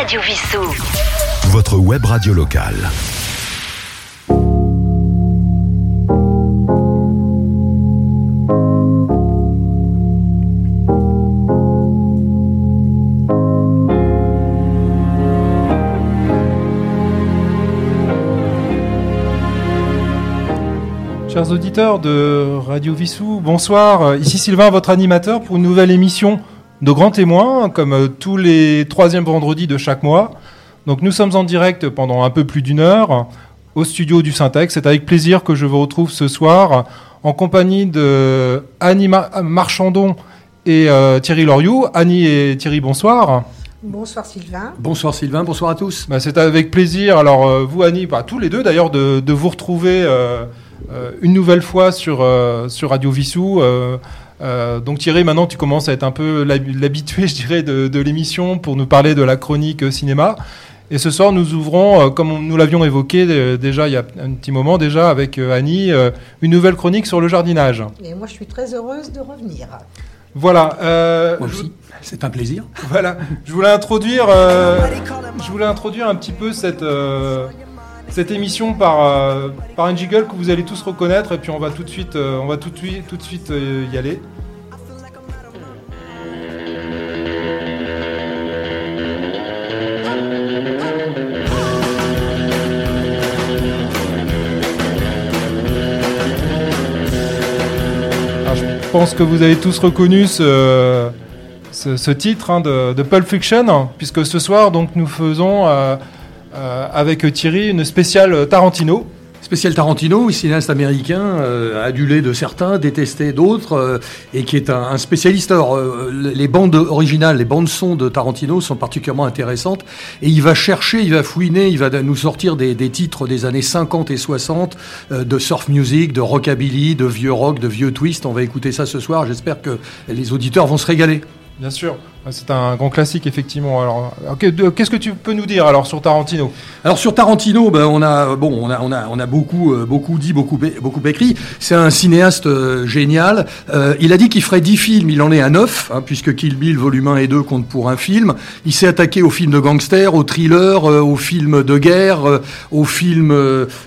Radio Vissou. Votre web radio locale. Chers auditeurs de Radio Vissou, bonsoir. Ici Sylvain, votre animateur pour une nouvelle émission de grands témoins, comme euh, tous les troisièmes vendredis de chaque mois. Donc nous sommes en direct pendant un peu plus d'une heure au studio du Syntex. C'est avec plaisir que je vous retrouve ce soir en compagnie de Annie Marchandon et euh, Thierry Loriou. Annie et Thierry, bonsoir. Bonsoir Sylvain. Bonsoir Sylvain, bonsoir à tous. Bah, c'est avec plaisir, alors euh, vous Annie, bah, tous les deux d'ailleurs, de, de, vous retrouver euh, euh, une nouvelle fois sur, sur Radio Vissou. Donc Thierry, maintenant tu commences à être un peu l'habitué, je dirais, de, de l'émission pour nous parler de la chronique cinéma. Et ce soir, nous ouvrons, comme nous l'avions évoqué déjà il y a un petit moment déjà avec Annie, une nouvelle chronique sur le jardinage. Et moi, je suis très heureuse de revenir. Voilà. Euh, Moi aussi. C'est un plaisir. Voilà. Je voulais introduire, euh, je voulais introduire un petit peu cette euh, cette émission par euh, par un jiggle que vous allez tous reconnaître et puis on va tout de suite, euh, on va tout de suite, tout de suite euh, y aller. Pense que vous avez tous reconnu ce, titre hein, de, de, Pulp Fiction, puisque ce soir, donc, nous faisons euh, euh, avec Thierry une spéciale Tarantino. Spécial Tarantino, cinéaste américain, euh, adulé de certains, détesté d'autres, euh, et qui est un, spécialiste. Euh, les bandes originales, les bandes son de Tarantino sont particulièrement intéressantes, et il va chercher, il va fouiner, il va nous sortir des, des titres des années 50 et 60, euh, de surf music, de rockabilly, de vieux rock, de vieux twist. On va écouter ça ce soir. J'espère que les auditeurs vont se régaler. Bien sûr, c'est un grand classique effectivement. Alors, qu'est-ce que tu peux nous dire alors sur Tarantino? Alors sur Tarantino, ben, on a bon, on a on a on a beaucoup euh, beaucoup dit, beaucoup beaucoup écrit. C'est un cinéaste euh, génial. Euh, il a dit qu'il ferait 10 films, il en est à 9 hein, puisque Kill Bill volume 1 et 2 comptent pour un film. Il s'est attaqué aux films de gangsters, aux thrillers, aux films de guerre, aux films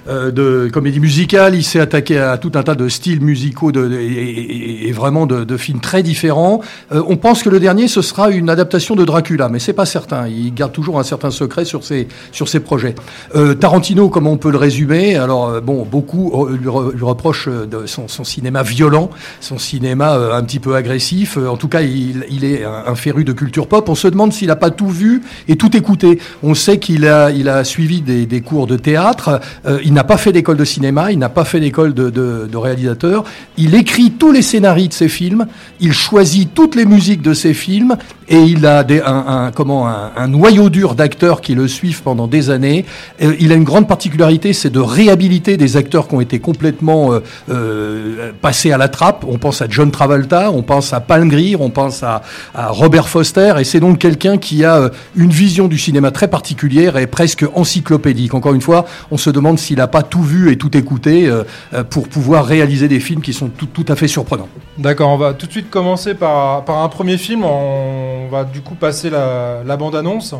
de comédie musicale. Il s'est attaqué à tout un tas de styles musicaux et, vraiment de, films très différents. on pense que le dernier ce sera une adaptation de Dracula, mais c'est pas certain. Il garde toujours un certain secret sur ses sur ses projets. Euh, Tarantino, comment on peut le résumer Alors euh, bon, beaucoup lui, re, lui reprochent son, cinéma violent, son cinéma euh, un petit peu agressif. En tout cas, il, il est un, féru de culture pop. On se demande s'il a pas tout vu et tout écouté. On sait qu'il a il a suivi des, des cours de théâtre. Euh, il n'a pas fait d'école de cinéma. Il n'a pas fait d'école de, de réalisateur. Il écrit tous les scénarios de ses films. Il choisit toutes les musiques de ses films et il a des, un, un, comment, un, un noyau dur d'acteurs qui le suivent pendant des années. Euh, il a une grande particularité, c'est de réhabiliter des acteurs qui ont été complètement euh, euh, passés à la trappe. On pense à John Travolta, on pense à Palm Greer, on pense à, à Robert Foster, et c'est donc quelqu'un qui a euh, une vision du cinéma très particulière et presque encyclopédique. Encore une fois, on se demande s'il n'a pas tout vu et tout écouté euh, pour pouvoir réaliser des films qui sont tout, tout à fait surprenants. D'accord, on va tout de suite commencer par, par un premier film. On va du coup passer la, bande-annonce.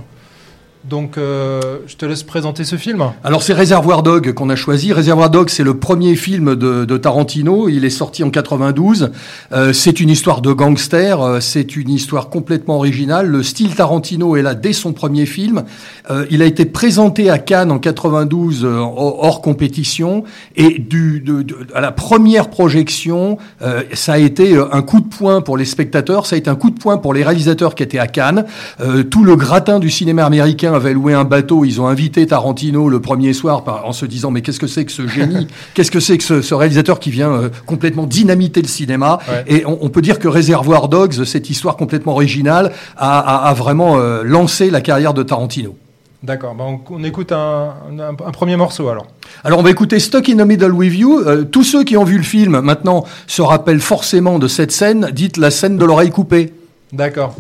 Donc, euh, je te laisse présenter ce film. Alors, c'est Réservoir Dog qu'on a choisi. Réservoir Dog, c'est le premier film de, Tarantino. Il est sorti en 92. Euh, c'est une histoire de gangster. Euh, c'est une histoire complètement originale. Le style Tarantino est là dès son premier film. Euh, il a été présenté à Cannes en 92 euh, hors compétition. Et du, de, de, à la première projection, euh, ça a été un coup de poing pour les spectateurs. Ça a été un coup de poing pour les réalisateurs qui étaient à Cannes. tout le gratin du cinéma américain avait loué un bateau, ils ont invité Tarantino le premier soir par, en se disant mais qu'est-ce que c'est que ce génie, qu'est-ce que c'est que ce, ce, réalisateur qui vient euh, complètement dynamiter le cinéma? Ouais. Et on, on, peut dire que Réservoir Dogs, cette histoire complètement originale, a, a, a vraiment euh, lancé la carrière de Tarantino. D'accord, bah on, on, écoute un, un, un, premier morceau alors. Alors on va écouter Stuck in the Middle with You. Euh, tous ceux qui ont vu le film maintenant se rappellent forcément de cette scène, dite la scène de l'oreille coupée. D'accord.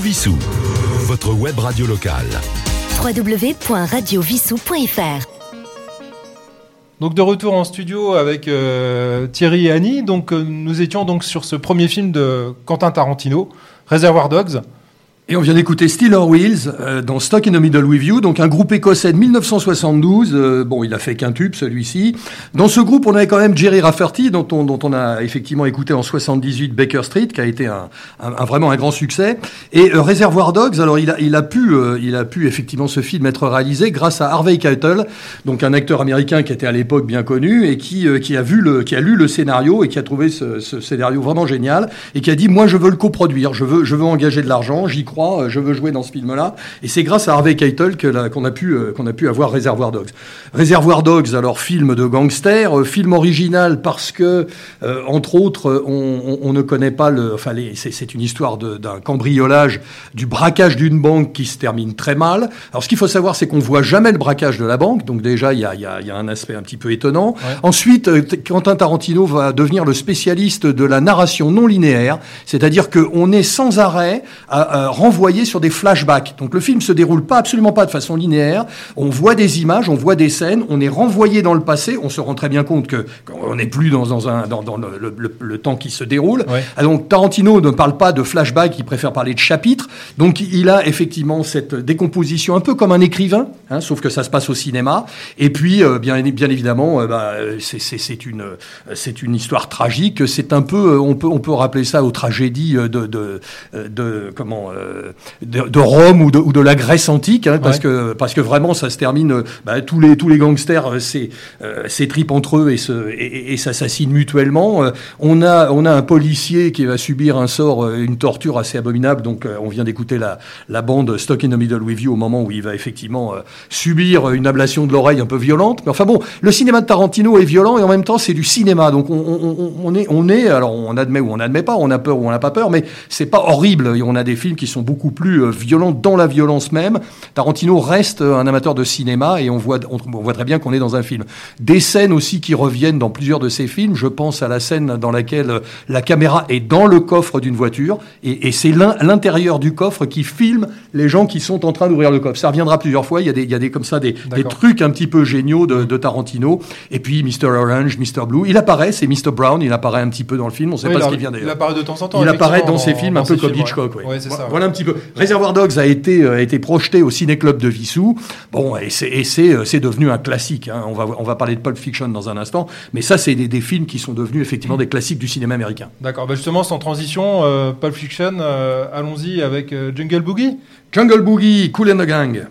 Vissou. Votre web radio locale. www.radiovissou.fr Donc de retour en studio avec euh, Thierry et Annie. Donc euh, nous étions donc sur ce premier film de Quentin Tarantino, Reservoir Dogs. Et on vient d'écouter Steeler Wheels euh, dans Stock in the Middle with You, donc un groupe écossais de 1972. euh, bon, il a fait qu'un tube celui-ci. Dans ce groupe, on avait quand même Jerry Rafferty, dont on, dont on a effectivement écouté en 78 Baker Street, qui a été un, un- vraiment un grand succès. Et euh, Reservoir Dogs, alors il a, il a pu, euh, il a pu effectivement ce film être réalisé grâce à Harvey Keitel, donc un acteur américain qui était à l'époque bien connu et qui, euh, qui a vu le, qui a lu le scénario et qui a trouvé ce, ce scénario vraiment génial et qui a dit moi je veux le coproduire, je veux, je veux engager de l'argent, j'y crois, euh, je veux jouer dans ce film-là. Et c'est grâce à Harvey Keitel qu'on a pu, euh, qu'on a pu avoir Reservoir Dogs. Reservoir Dogs, alors film de gangster, euh, film original parce que euh, entre autres on, on- on ne connaît pas le, enfin c'est une histoire d'un cambriolage, du braquage d'une banque qui se termine très mal. Alors ce qu'il faut savoir c'est qu'on voit jamais le braquage de la banque, donc déjà il y a, il y a- il y a un aspect un petit peu étonnant. Ensuite, Quentin Tarantino va devenir le spécialiste de la narration non linéaire, c'est-à-dire qu'on est sans arrêt à, à renvoyer sur des flashbacks. Donc le film se déroule pas absolument pas de façon linéaire. On voit des images, on voit des scènes, on est renvoyé dans le passé. On se rend très bien compte que qu'on n'est plus dans, dans un dans, dans le, le- le- le temps qui se déroule. Ouais. Ah, Donc Tarantino ne parle pas de flashback, il préfère parler de chapitres. Donc il a effectivement cette décomposition un peu comme un écrivain, hein, sauf que ça se passe au cinéma. Et puis euh, bien bien évidemment, euh, bah, c'est- une c'est une histoire tragique. C'est un peu euh, on peut on peut rappeler ça aux tragédies de de, de comment de, de Rome ou de, ou de la Grèce antique, hein, parce Ouais. que parce que vraiment ça se termine. bah, tous les tous les gangsters euh, c'est euh, s'étripent entre eux et se et, s'assassinent mutuellement. Euh, on a on a un policier qui va subir un sort, une torture assez abominable. Donc on vient d'écouter la la bande Stock in the Middle with You au moment où il va effectivement subir une ablation de l'oreille un peu violente. Mais enfin bon, le cinéma de Tarantino est violent et en même temps c'est du cinéma. Donc on, on, on- on est on est alors on admet ou on n'admet pas, on a peur ou on n'a pas peur, mais c'est pas horrible. Et on a des films qui sont sont beaucoup plus euh, violentes dans la violence même. Tarantino reste euh, un amateur de cinéma et on voit, on, on voit très bien qu'on est dans un film. Des scènes aussi qui reviennent dans plusieurs de ses films. Je pense à la scène dans laquelle euh, la caméra est dans le coffre d'une voiture et, et c'est l'in- l'intérieur du coffre qui filme les gens qui sont en train d'ouvrir le coffre. Ça reviendra plusieurs fois. Il y a des, il y a des comme ça des, trucs un petit peu géniaux de, de Tarantino. Et puis Mr. Orange, Mr. Blue. Il apparaît, c'est Mr. Brown. Il apparaît un petit peu dans le film. On ne sait Oui, pas ce qu'il vient Il d'ailleurs. apparaît de temps en temps. Il apparaît dans ses films un peu comme films, Hitchcock. ouais. ouais. Ouais, c'est ça. Voilà un petit peu. Reservoir Dogs a été, euh, a été projeté au Ciné Club de Vissou. Bon, et euh, c'est devenu un classique. hein. On va on va parler de Pulp Fiction dans un instant, mais ça c'est des, des films qui sont devenus effectivement des classiques du cinéma américain. D'accord. Bah justement, sans transition, euh, Pulp Fiction, euh, allons-y avec euh, Jungle Boogie. Jungle Boogie, Cool and the Gang.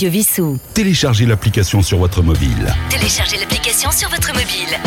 Radio Vissou. Téléchargez l'application sur votre mobile. Téléchargez l'application sur votre mobile.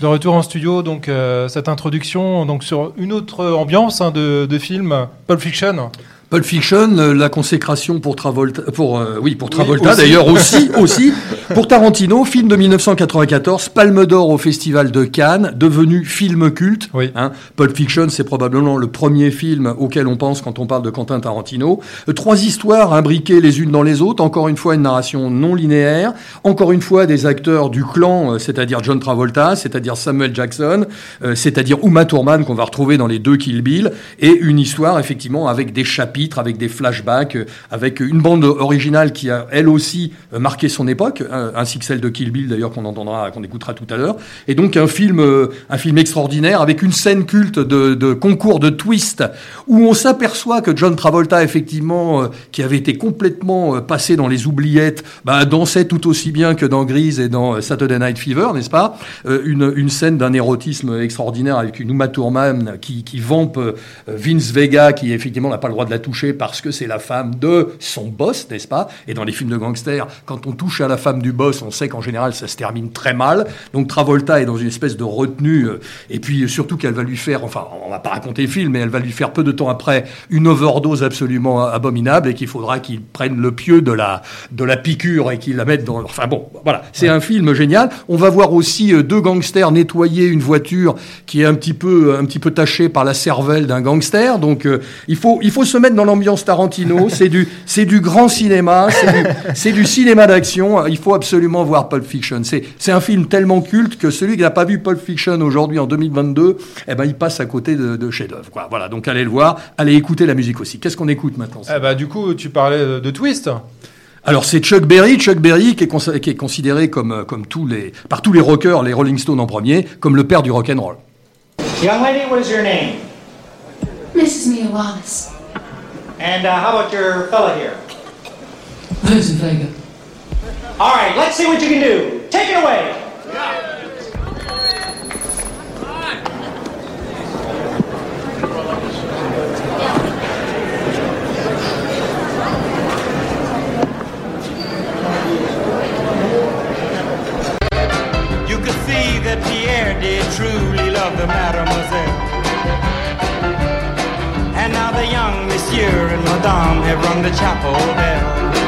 De retour en studio, donc euh, cette introduction donc sur une autre ambiance hein, de, de film, Pulp Fiction. Pulp Fiction, euh, la consécration pour Travolta, pour euh, oui pour Travolta d'ailleurs aussi aussi pour Tarantino, film de 1994, Palme d'Or au Festival de Cannes, devenu film culte. Oui. Hein, Pulp Fiction, c'est probablement le premier film auquel on pense quand on parle de Quentin Tarantino. Euh, trois histoires imbriquées les unes dans les autres. Encore une fois, une narration non linéaire. Encore une fois, des acteurs du clan, euh, c'est-à-dire John Travolta, c'est-à-dire Samuel Jackson, euh, c'est-à-dire Uma Thurman qu'on va retrouver dans les deux Kill Bill, et une histoire effectivement avec des chapitres, avec des flashbacks, avec une bande originale qui a elle aussi marqué son époque, euh, ainsi que celle de Kill Bill d'ailleurs qu'on entendra, qu'on écoutera tout à l'heure. Et donc un film, euh, un film extraordinaire avec une scène culte de, concours de twist où on s'aperçoit que John Travolta effectivement, euh, qui avait été complètement euh, passé dans les oubliettes, bah, dansait tout aussi bien que dans Grease et dans Saturday Night Fever, n'est-ce pas? Une, une scène d'un érotisme extraordinaire avec une Uma Thurman qui, qui vampe Vince Vega, qui effectivement n'a pas le droit de la toucher parce que c'est la femme de son boss, n'est-ce pas? Et dans les films de gangsters, quand on touche à la femme du boss, on sait qu'en général ça se termine très mal. Donc Travolta est dans une espèce de retenue, euh, et puis euh, surtout qu'elle va lui faire, enfin on va pas raconter le film, mais elle va lui faire peu de temps après une overdose absolument abominable et qu'il faudra qu'il prenne le pieu de la de la piqûre et qu'il la mette dans. Enfin bon, voilà, c'est un film génial. On va voir aussi euh, deux gangsters nettoyer une voiture qui est un petit peu un petit peu tachée par la cervelle d'un gangster. Donc il faut il faut se mettre dans l'ambiance Tarantino. c'est du, du grand cinéma, c'est du, du cinéma d'action. Il faut absolument voir Pulp Fiction. C'est, c'est un film tellement culte que celui qui n'a pas vu Pulp Fiction aujourd'hui en 2022, eh ben, il passe à côté de, de chef-d'œuvre. quoi. Voilà. Donc allez le voir, allez écouter la musique aussi. Qu'est-ce qu'on écoute maintenant Eh bah, du coup, tu parlais de, Twist. Alors c'est Chuck Berry, Chuck Berry qui est, cons- qui est considéré comme, euh, comme tous les, par tous les rockers, les Rolling Stones en premier, comme le père du rock and roll. Young lady, what is your name? Mrs. Mia Wallace. And uh, how about your fella here? Who's Vega? All right, let's see what you can do. Take it away. You could see that Pierre did truly love the mademoiselle. And now the young monsieur and madame have rung the chapel bell.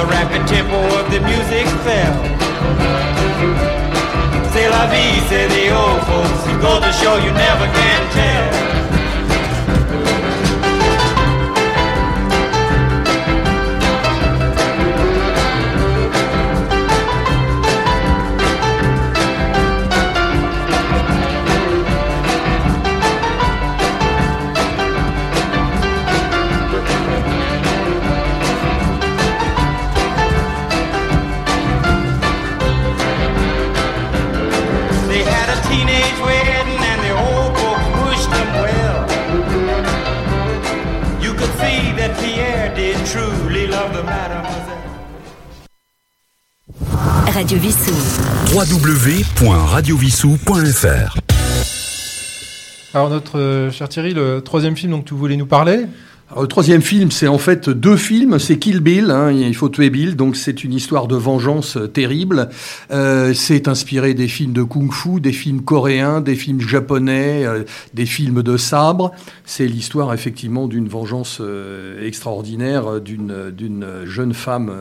The rapid tempo of the music fell. C'est la vie, say the old folks. It goes to show you never can tell. Radio Vissou. www.radiovissou.fr Alors, notre euh, cher Thierry, le troisième film dont tu voulais nous parler? Le troisième film, c'est en fait deux films. C'est Kill Bill, hein, il faut tuer Bill, donc c'est une histoire de vengeance euh, terrible. Euh, c'est inspiré des films de kung-fu, des films coréens, des films japonais, euh, des films de sabre. C'est l'histoire effectivement d'une vengeance euh, extraordinaire d'une jeune femme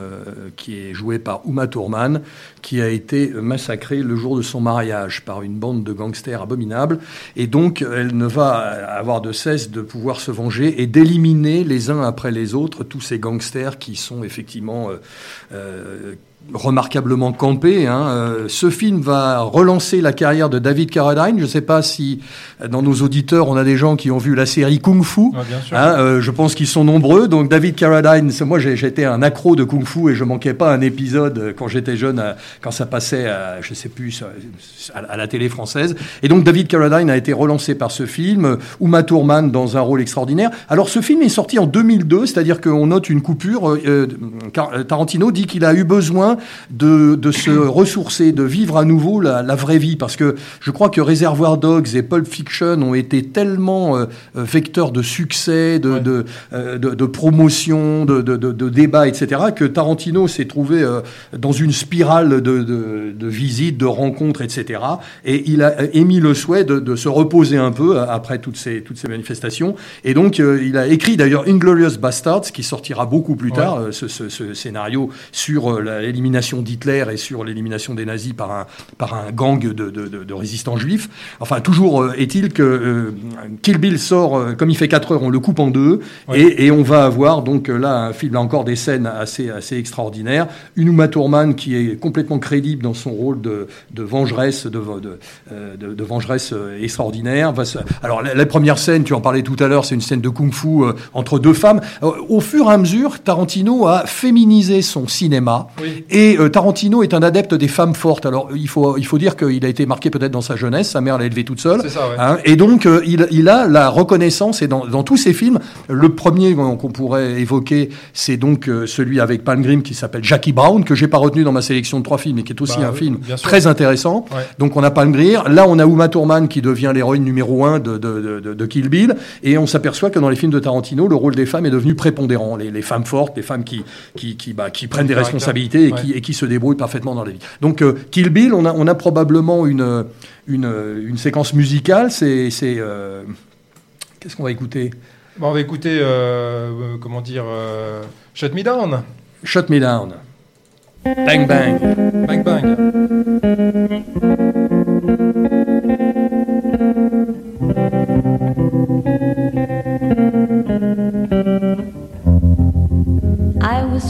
qui est jouée par Uma Thurman, qui a été massacrée le jour de son mariage par une bande de gangsters abominables. Et donc, elle ne va avoir de cesse de pouvoir se venger et d'éliminer les uns après les autres tous ces gangsters qui sont effectivement euh, euh, remarquablement campés. hein. Euh, ce film va relancer la carrière de David Carradine. Je ne sais pas si dans nos auditeurs on a des gens qui ont vu la série Kung Fu. Bien sûr. Hein, euh, je pense qu'ils sont nombreux. Donc David Carradine, moi j'étais un accro de Kung Fu et je manquais pas un épisode euh, quand j'étais jeune, quand ça passait, à, je sais plus, à, la télé française. Et donc David Carradine a été relancé par ce film. Uma Thurman dans un rôle extraordinaire. Alors ce film est sorti en 2002, c'est-à-dire qu'on note une coupure. euh, Tarantino dit qu'il a eu besoin de, de se ressourcer, de vivre à nouveau la, la vraie vie, parce que je crois que Reservoir Dogs et Pulp Fiction ont été tellement euh, euh, vecteurs de succès, de, Ouais. de, euh, de, de promotion, de, de, débat, etc., que Tarantino s'est trouvé euh, dans une spirale de, visites, de rencontres, etc. Et il a émis le souhait de, de se reposer un peu après toutes ces, toutes ces manifestations. Et donc, il a écrit d'ailleurs Inglorious Bastards, qui sortira beaucoup plus Ouais. tard, ce, ce- ce scénario sur la- l'élimination d'Hitler et sur l'élimination des nazis par un, par un gang de, de, de- de résistants juifs. Enfin, toujours euh, est-il que euh, Kill Bill sort, euh, comme il fait 4 heures, on le coupe en deux, Ouais. et, et on va avoir donc là un film, là encore des scènes assez, assez extraordinaires. Une Uma Thurman qui est complètement crédible dans son rôle de, de vengeresse, de, de, de- vengeresse extraordinaire. Alors la, la première scène, tu en parlais tout à l'heure, c'est une scène de kung-fu entre deux femmes. Au fur et à mesure, Tarantino a féminisé son cinéma Oui. Et euh, Tarantino est un adepte des femmes fortes. Alors il faut il faut dire qu'il a été marqué peut-être dans sa jeunesse. Sa mère l'a élevé toute seule. Ça, ouais. Hein, et donc euh, il, il a la reconnaissance et dans, dans tous ses films, le premier qu'on pourrait évoquer, c'est donc euh, celui avec Palmgrim qui s'appelle Jackie Brown que j'ai pas retenu dans ma sélection de trois films, mais qui est aussi Bah, un oui, film très intéressant. Ouais. Donc on a Palmgrim. Là on a Uma Thurman qui devient l'héroïne numéro un de, de, de, de- Kill Bill, et on s'aperçoit que dans les films de Tarantino, le rôle des femmes est devenu prépondérant. Les, les femmes fortes, les femmes qui qui qui, bah, qui prennent des responsabilités et. Qui et qui se débrouillent parfaitement dans la vie. Donc euh, Kill Bill, on a on a probablement une une, une séquence musicale. C'est c'est euh, qu'est-ce qu'on va écouter? Bon, on va écouter, euh, comment dire, Shut Me Down. Shut Me Down. Bang bang. Bang bang.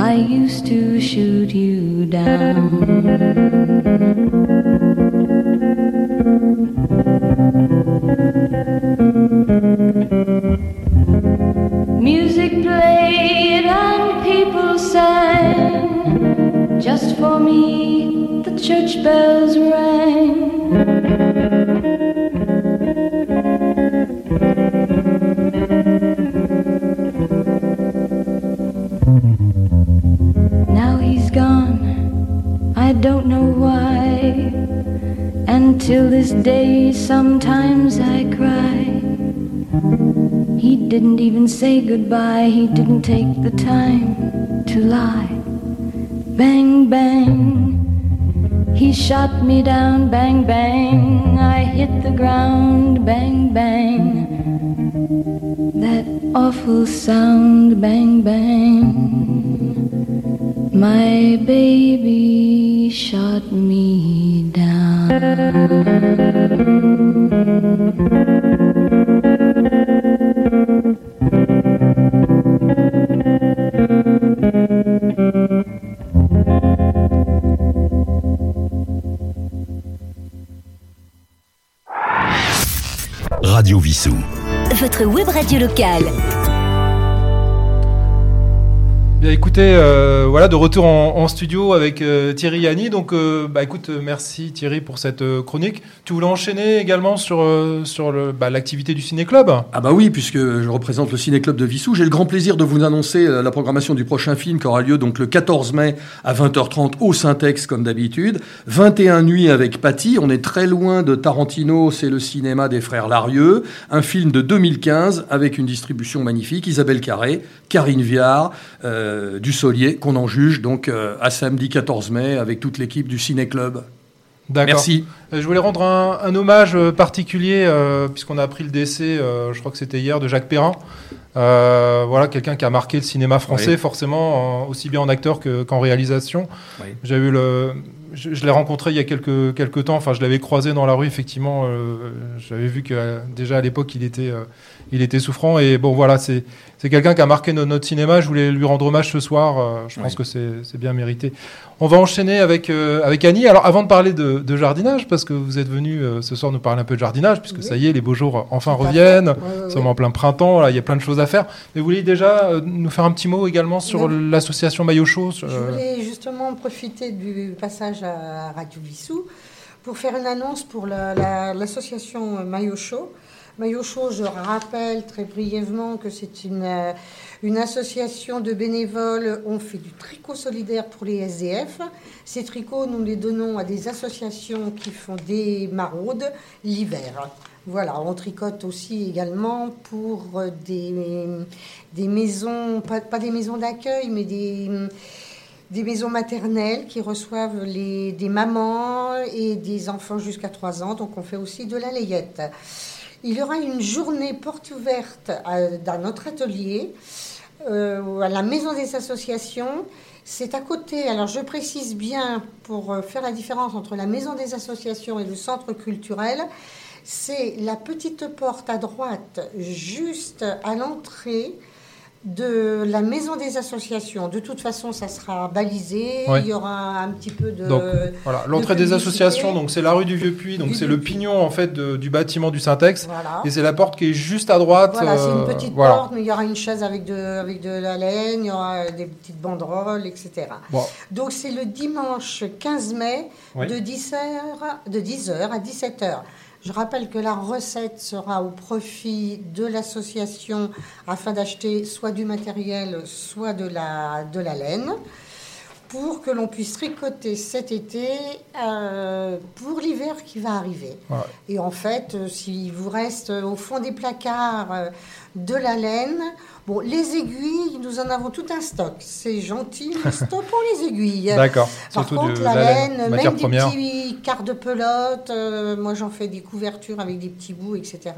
I used to shoot you down. Music played and people sang. Just for me, the church bells rang. Goodbye, he didn't take the time to lie. Bang, bang. He shot me down, bang, bang. I hit the ground, bang, bang. That awful sound, bang, bang. My baby shot me down. Votre web radio locale. Bien écoutez, euh, voilà de retour en, studio avec euh, Thierry Yanni. Donc, euh, bah écoute, merci Thierry pour cette chronique. Tu voulais enchaîner également sur sur bah, l'activité du ciné club. Ah bah oui, puisque je représente le Ciné-Club de Vissou. J'ai le grand plaisir de vous annoncer la programmation du prochain film qui aura lieu donc le 14 mai à 20h30 au Syntex comme d'habitude. 21 nuits avec Patty. On est très loin de Tarantino, c'est le cinéma des frères Larieux. Un film de 2015 avec une distribution magnifique. Isabelle Carré, Karine Viard, Dussolier, qu'on en juge donc euh, à samedi 14 mai avec toute l'équipe du Ciné-Club. D'accord. Merci. Euh, Je voulais rendre un, un hommage euh, particulier, euh, puisqu'on a appris le décès, euh, je crois que c'était hier, de Jacques Perrin. Euh, voilà, quelqu'un qui a marqué le cinéma français, Oui. forcément, en- aussi bien en acteur que- qu'en réalisation. Oui. J'ai eu le, je, je l'ai rencontré il y a quelques, quelques temps. Enfin, je l'avais croisé dans la rue, effectivement. euh, J'avais vu que euh, déjà à l'époque, il était, euh, il était souffrant. Et bon, voilà, c'est, c'est quelqu'un qui a marqué no- notre cinéma. Je voulais lui rendre hommage ce soir. euh, je pense Oui. que c'est, c'est bien mérité. On va enchaîner avec, euh, avec Annie. Alors, avant de parler de, de jardinage, parce que vous êtes venu euh, ce soir nous parler un peu de jardinage, puisque Oui. ça y est, les beaux jours enfin reviennent. Ouais, Nous ouais. sommes en plein printemps, là, il y a plein de choses à faire. Mais vous voulez déjà euh, nous faire un petit mot également sur Oui. l'association Maillot Chaud Je voulais justement profiter du passage à Radio Vissou pour faire une annonce pour la- la- l'association Maillot Chaud. Maillot chaud, je rappelle très brièvement que c'est une, euh, une association de bénévoles. On fait du tricot solidaire pour les SDF. Ces tricots, nous les donnons à des associations qui font des maraudes l'hiver. Voilà, on tricote aussi également pour euh, des, maisons, pas, des maisons d'accueil, mais des, maisons maternelles qui reçoivent des mamans et des enfants jusqu'à 3 ans. Donc on fait aussi de la layette. Il y aura une journée porte ouverte dans notre atelier, euh, à la Maison des Associations. C'est à côté, alors je précise bien pour euh, faire la différence entre la Maison des Associations et le centre culturel, c'est la petite porte à droite, juste à l'entrée de la Maison des Associations. De toute façon, ça sera balisé, Ouais. il y aura un petit peu de... Donc voilà, de l'entrée des associations, donc c'est la rue du Vieux Puy, donc c'est le pignon en fait de- du bâtiment du Syntex, Voilà. et c'est la porte qui est juste à droite. Voilà, c'est euh, une petite voilà. porte, mais il y aura une chaise avec de, avec de la laine, il y aura des petites banderoles, etc. Bon. Donc c'est le dimanche 15 mai Oui. de 10h de 10h à 17h. Je rappelle que la recette sera au profit de l'association afin d'acheter soit du matériel, soit de la, de la laine pour que l'on puisse tricoter cet été euh, pour l'hiver qui va arriver. Et en fait, euh, s'il vous reste euh, au fond des placards de la laine, bon, les aiguilles, nous en avons tout un stock. C'est gentil, mais stoppons les aiguilles. D'accord, Par surtout contre, de la, la laine, même des petits quarts de pelote, euh, moi j'en fais des couvertures avec des petits bouts, etc.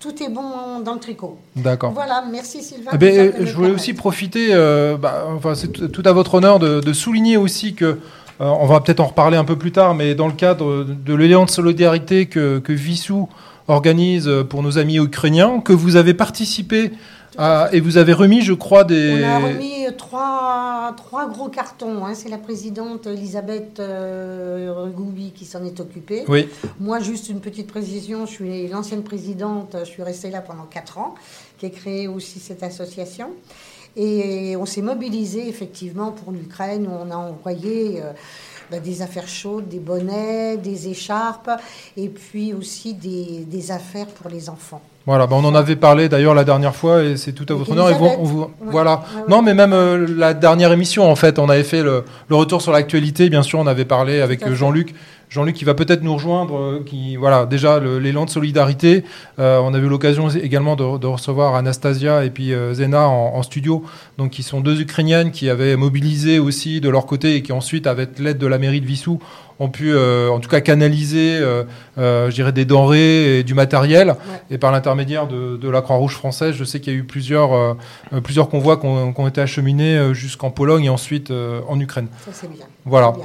Tout est bon dans le tricot. D'accord. Voilà, merci Sylvain. Eh ben, de je voulais aussi profiter, euh, bah, enfin, c'est tout tout à votre honneur de, de souligner aussi que, euh, on va peut-être en reparler un peu plus tard, mais dans le cadre de l'élan de solidarité que, que Vissou organise pour nos amis ukrainiens, que vous avez participé à- et vous avez remis, je crois, des. On a remis trois, trois gros cartons. hein. C'est la présidente Elisabeth euh, Regoubi qui s'en est occupée. Oui. Moi, juste une petite précision, je suis l'ancienne présidente, je suis restée là pendant quatre ans, qui a créé aussi cette association. Et on s'est mobilisé effectivement pour l'Ukraine, où on a envoyé euh, bah, des affaires chaudes, des bonnets, des écharpes, et puis aussi des, des affaires pour les enfants. Voilà, bah, on en avait parlé d'ailleurs la dernière fois et c'est tout à votre honneur. Et vous- Elisabeth. on vous- Ouais. Voilà. Ouais, ouais. Non, mais même euh, la dernière émission, en fait, on avait fait le, le retour sur l'actualité. Bien sûr, on avait parlé avec. Jean-Luc. Jean-Luc qui va peut-être nous rejoindre, euh, qui voilà déjà l'élan de solidarité. Euh, on a eu l'occasion également de, de recevoir Anastasia et puis euh, Zena en, en studio, donc qui sont deux Ukrainiennes qui avaient mobilisé aussi de leur côté et qui ensuite, avec l'aide de la mairie de Vissou, ont pu euh, en tout cas canaliser, euh, euh, je dirais, des denrées et du matériel. Et par l'intermédiaire de, de la Croix-Rouge française, je sais qu'il y a eu plusieurs, plusieurs convois qui ont, qui ont été acheminés jusqu'en Pologne et ensuite euh, en Ukraine. Ça, c'est bien. Voilà. Bien.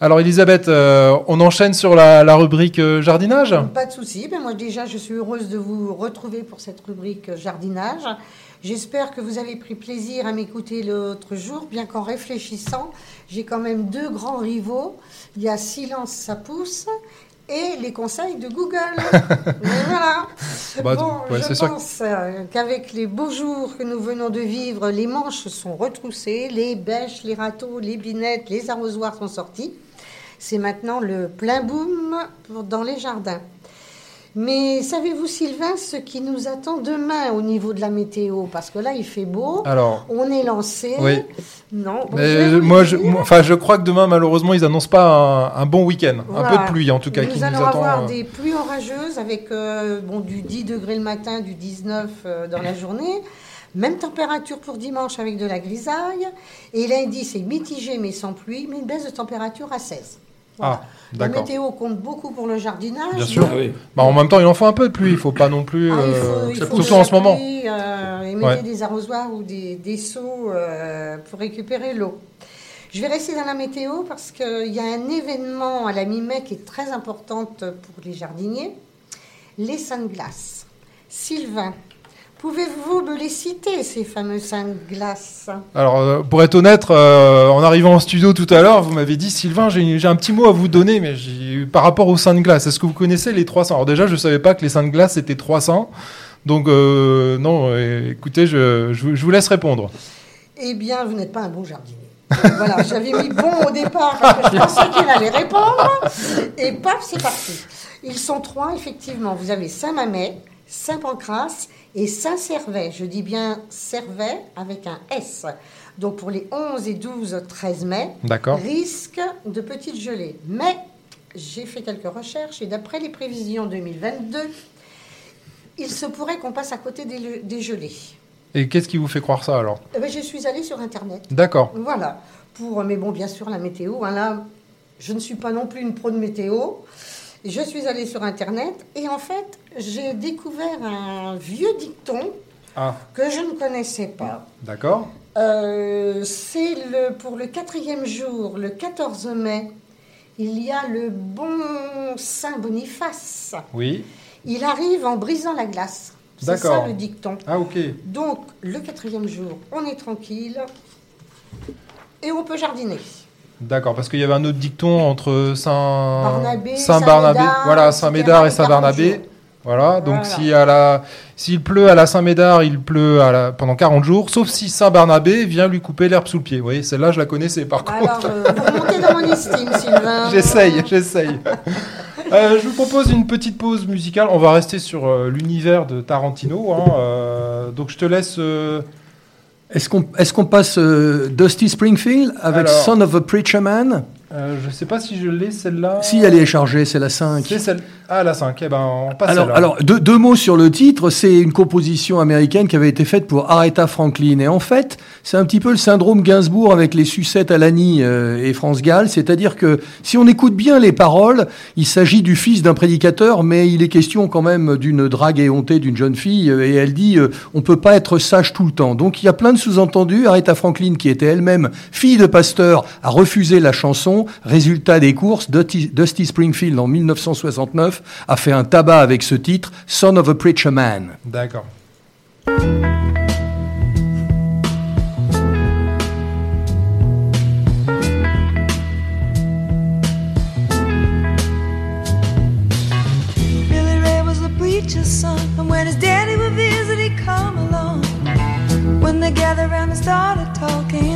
Alors Elisabeth, euh, on enchaîne sur la, la rubrique euh, jardinage Pas de souci. Ben moi déjà, je suis heureuse de vous retrouver pour cette rubrique euh, jardinage. J'espère que vous avez pris plaisir à m'écouter l'autre jour, bien qu'en réfléchissant, j'ai quand même deux grands rivaux. Il y a Silence, ça pousse et les conseils de Google. Mais voilà. Bah, bon, ouais, je pense qu'avec les beaux jours que nous venons de vivre, les manches sont retroussées, les bêches, les râteaux, les binettes, les arrosoirs sont sortis. C'est maintenant le plein boom pour- dans les jardins. Mais savez-vous, Sylvain, ce qui nous attend demain au niveau de la météo? Parce que là, il fait beau, Alors, on est lancé. Oui. Non, bon, mais je moi, je, enfin, crois que demain, malheureusement, ils annoncent pas un, un bon week-end. Un peu de pluie, en tout cas, nous qui nous avoir euh, des pluies orageuses avec euh, bon, du 10 degrés le matin, du 19 euh, dans la journée. Même température pour dimanche avec de la grisaille. Et lundi, c'est mitigé mais sans pluie, mais une baisse de température à 16. Voilà. Ah, la météo compte beaucoup pour le jardinage. Bien sûr. Ah oui. Bah, en même temps, il en faut un peu de pluie. Il faut pas non plus. Ah, il faut- euh, il faut surtout de en ce moment. pluie, euh, et mettez Ouais. des arrosoirs ou des, des seaux euh, pour récupérer l'eau. Je vais rester dans la météo parce qu'il y a un événement à la mi-mai qui est très importante pour les jardiniers. Les sunglasses. Sylvain, pouvez-vous me les citer, ces fameux sunglasses Alors, euh, pour être honnête, euh, en arrivant en studio tout à l'heure, vous m'avez dit, Sylvain, j'ai un petit mot à vous donner, mais par rapport aux seins de glace, est-ce que vous connaissez les 300 Alors déjà, je ne savais pas que les seins de glace étaient 300. Donc, euh, non, écoutez, je, je vous- je vous laisse répondre. Eh bien, vous n'êtes pas un bon jardinier. Voilà, j'avais mis bon au départ parce que je pensais qu'il allait répondre. Et paf, c'est parti. Ils sont trois, effectivement. Vous avez Saint-Mamet, Saint-Pancras et Saint-Servais. Je dis bien Servais avec un S. Donc pour les 11 et 12, 13 mai, risque de petites gelées. Mais j'ai fait quelques recherches et d'après les prévisions 2022, il se pourrait qu'on passe à côté des, gelées. Et qu'est-ce qui vous fait croire ça alors? Eh ben, je suis allée sur Internet. D'accord. Voilà. Pour, mais bon, bien sûr, la météo. hein, là, je ne suis pas non plus une pro de météo. Je suis allée sur Internet et en fait, j'ai découvert un vieux dicton Ah, que je ne connaissais pas. d'accord. Euh, c'est le, pour le quatrième jour, le 14 mai, il y a le bon Saint Boniface. Oui. Il arrive en brisant la glace. C'est ça le dicton. Ah, ok. Donc, le quatrième jour, on est tranquille et on peut jardiner. D'accord, parce qu'il y avait un autre dicton entre Saint Barnabé, Saint-Barnabé, Saint-Médard, voilà, etc., Saint-Médard et Saint-Barnabé. 40 jours. Voilà, donc Voilà. si à la, s'il pleut à la Saint-Médard, il pleut à la, pendant 40 jours, sauf si Saint-Barnabé vient lui couper l'herbe sous le pied. Vous voyez, celle-là, je la connaissais par contre. Alors, euh, dans mon estime, Sylvain. J'essaye, j'essaye. Euh, je vous propose une petite pause musicale. On va rester sur euh, l'univers de Tarantino. hein, euh, donc je te laisse. Est-ce qu'on est qu'on passe euh, Dusty Springfield avec Alors. Son of a Preacher Man? euh, je sais pas si je l'ai celle-là. Si elle est chargée, c'est la 5. C'est celle. Ah la 5. Eh ben on passe Alors, alors deux, deux mots sur le titre. C'est une composition américaine qui avait été faite pour Aretha Franklin. Et en fait, c'est un petit peu le syndrome Gainsbourg avec les sucettes à l'Annie euh, et France Gall. C'est-à-dire que si on écoute bien les paroles, il s'agit du fils d'un prédicateur, mais il est question quand même d'une drague éhontée d'une jeune fille. euh, Et elle dit, euh, on peut pas être sage tout le temps. Donc il y a plein de sous-entendus. Aretha Franklin, qui était elle-même fille de pasteur, a refusé la chanson. Résultat des courses, Dusty Springfield en 1969 a fait un tabac avec ce titre, Son of a Preacher Man. D'accord. Billy Ray was the preacher's son, and when his daddy would visit, he'd come along. When they gathered around and started talking,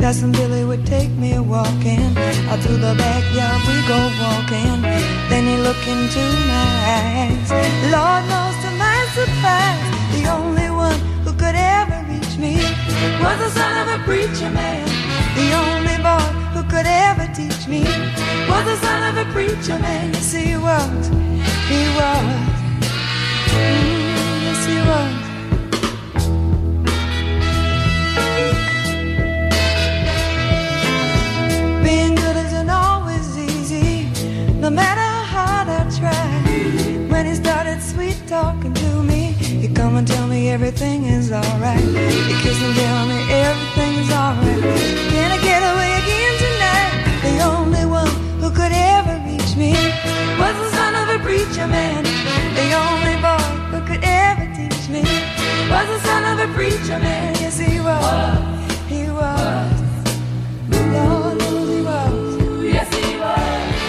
Cousin Billy would take me walking. Out through the backyard we go walking. Then he looked into my eyes. Lord knows to my surprise, the only one who could ever reach me was the son of a preacher man. The only boy who could ever teach me was the son of a preacher man. Yes, he was. He was. Mm, yes, no matter how hard I try. When he started sweet talking to me, he come and tell me everything is alright. He kiss and tell me everything is alright. Can I get away again tonight? The only one who could ever reach me was the son of a preacher man. The only boy who could ever teach me was the son of a preacher man. Yes, he was. He was. Lord he was. Yes, he was.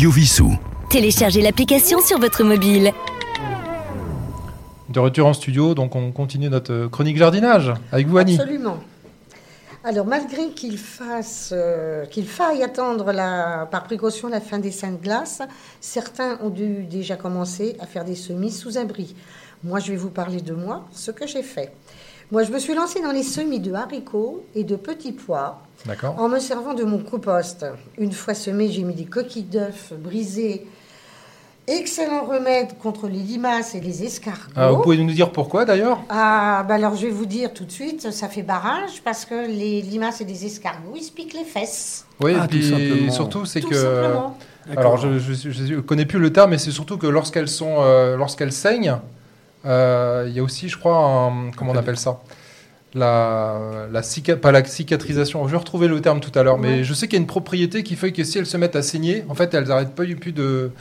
Radio Vissou. Téléchargez l'application sur votre mobile. De retour en studio, donc on continue notre euh, chronique jardinage avec vous Annie. Absolument. Alors, malgré qu'il fasse, euh, qu'il faille attendre la, par précaution la fin des saintes glaces, certains ont dû déjà commencer à faire des semis sous abri. Moi, je vais vous parler de moi, ce que j'ai fait. Moi, je me suis lancée dans les semis de haricots et de petits pois D'accord. en me servant de mon compost. Une fois semé, j'ai mis des coquilles d'œufs brisées Excellent remède contre les limaces et les escargots. Ah, vous pouvez nous dire pourquoi d'ailleurs? Ah, bah alors je vais vous dire tout de suite, ça fait barrage parce que les limaces et les escargots, ils se piquent les fesses. Oui, Ah, et tout puis simplement. surtout, c'est Tout que. simplement. Alors, je ne connais plus le terme, mais c'est surtout que lorsqu'elles sont, euh, lorsqu'elles saignent, il y a aussi, je crois, un, comment on appelle ça? La, la cica- pas la cicatrisation. Je vais retrouver le terme tout à l'heure, mais je sais qu'il y a une propriété qui fait que si elles se mettent à saigner, en fait, elles n'arrêtent pas plus de,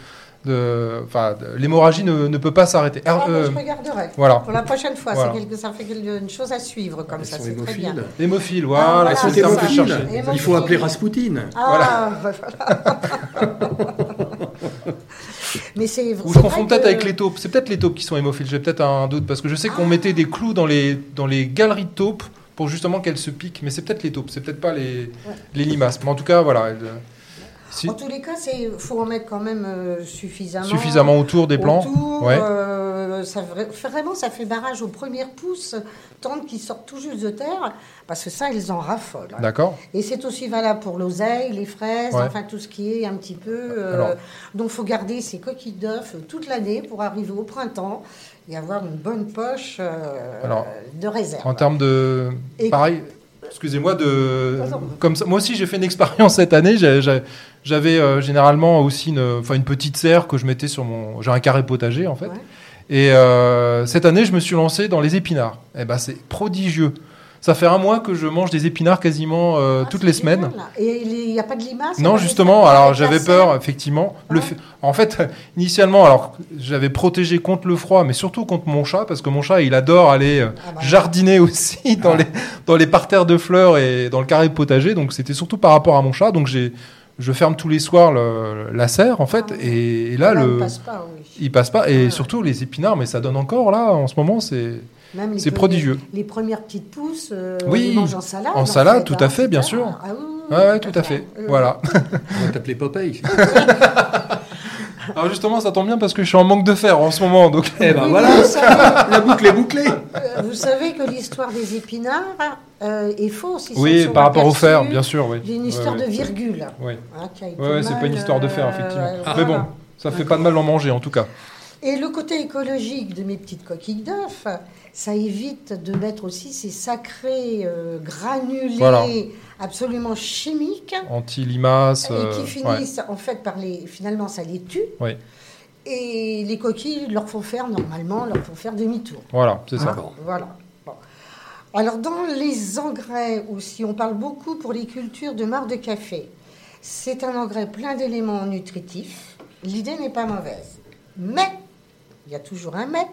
de, enfin, de- l'hémorragie ne, ne peut pas s'arrêter. Ah, Ah, euh, je regarderai. voilà. Pour la prochaine fois, Voilà. quelque, ça fait une chose à suivre comme Elles ça, c'est très bien. Hémophile, Ah, voilà, voilà, c'est le c'est terme que je cherchais. Il faut appeler Raspoutine. Ah, bah, voilà. Mais c'est Ou je confonds peut-être que- avec les taupes. C'est peut-être les taupes qui sont hémophiles. J'ai peut-être un doute parce que je sais qu'on mettait des clous dans les, dans les galeries de taupes pour justement qu'elles se piquent. Mais c'est peut-être les taupes, c'est peut-être pas les, les limaces. Mais en tout cas, voilà. elles, euh, si- En tous les cas, il faut en mettre quand même euh, suffisamment. suffisamment autour des plants. Autour, Ouais. euh, ça, vraiment, ça fait barrage aux premières pousses, tant qu'ils sortent tout juste de terre, parce que ça, ils en raffolent. hein. D'accord. Et c'est aussi valable pour l'oseille, les fraises, Ouais. enfin tout ce qui est un petit peu. euh, Alors. donc, il faut garder ces coquilles d'œufs toute l'année pour arriver au printemps et avoir une bonne poche Alors, de réserve. En termes de. Et- Pareil. Excusez-moi de. Comme ça, moi aussi, j'ai fait une expérience cette année. J'avais euh, généralement aussi une, petite serre que je mettais sur mon. J'ai un carré potager en fait. Ouais. Et euh, cette année, je me suis lancé dans les épinards. Et ben, c'est prodigieux. Ça fait un mois que je mange des épinards quasiment euh, Ah, toutes les semaines. Et il n'y a pas de limaces Non, justement, alors j'avais peur, effectivement. Le fait- En fait, initialement, alors j'avais protégé contre le froid, mais surtout contre mon chat, parce que mon chat, il adore aller euh, Ah bah. jardiner aussi dans, les, dans les parterres de fleurs et dans le carré potager. Donc c'était surtout par rapport à mon chat. Donc j'ai, je ferme tous les soirs le- la serre, en fait. Ah. Et, et là, Là, le, il passe pas, oui. il passe pas. Et surtout les épinards, mais ça donne encore là, en ce moment, c'est. Même les C'est prodigieux. Les premières petites pousses, euh, Oui, on les mange en salade. en salade, tout à hein, fait, bien sûr. Ah oui, oui, Ouais, ouais, tout à fait. Euh, Voilà. On va t'appeler Popeye. Alors justement, ça tombe bien parce que je suis en manque de fer en ce moment. Donc... Eh ben Oui, voilà, savez- la boucle est bouclée. euh, Vous savez que l'histoire des épinards euh, est fausse. Ils Oui, par rapport au fer, bien sûr, oui. Il y a une histoire ouais. de virgule. Oui. hein, a été Ouais, ouais, c'est pas une histoire de fer, effectivement. euh, Mais bon, ça fait pas de mal d'en manger, en tout cas. Et le côté écologique de mes petites coquilles d'œufs, ça évite de mettre aussi ces sacrés euh, granulés Voilà. absolument chimiques Anti-limaces. et euh, qui ouais. finissent en fait par les finalement ça les tue Oui. et les coquilles leur font faire normalement leur font faire demi-tour. Voilà, c'est ça. Voilà. Bon. Alors dans les engrais aussi, on parle beaucoup pour les cultures de marc de café. C'est un engrais plein d'éléments nutritifs. L'idée n'est pas mauvaise. Mais, il y a toujours un mais,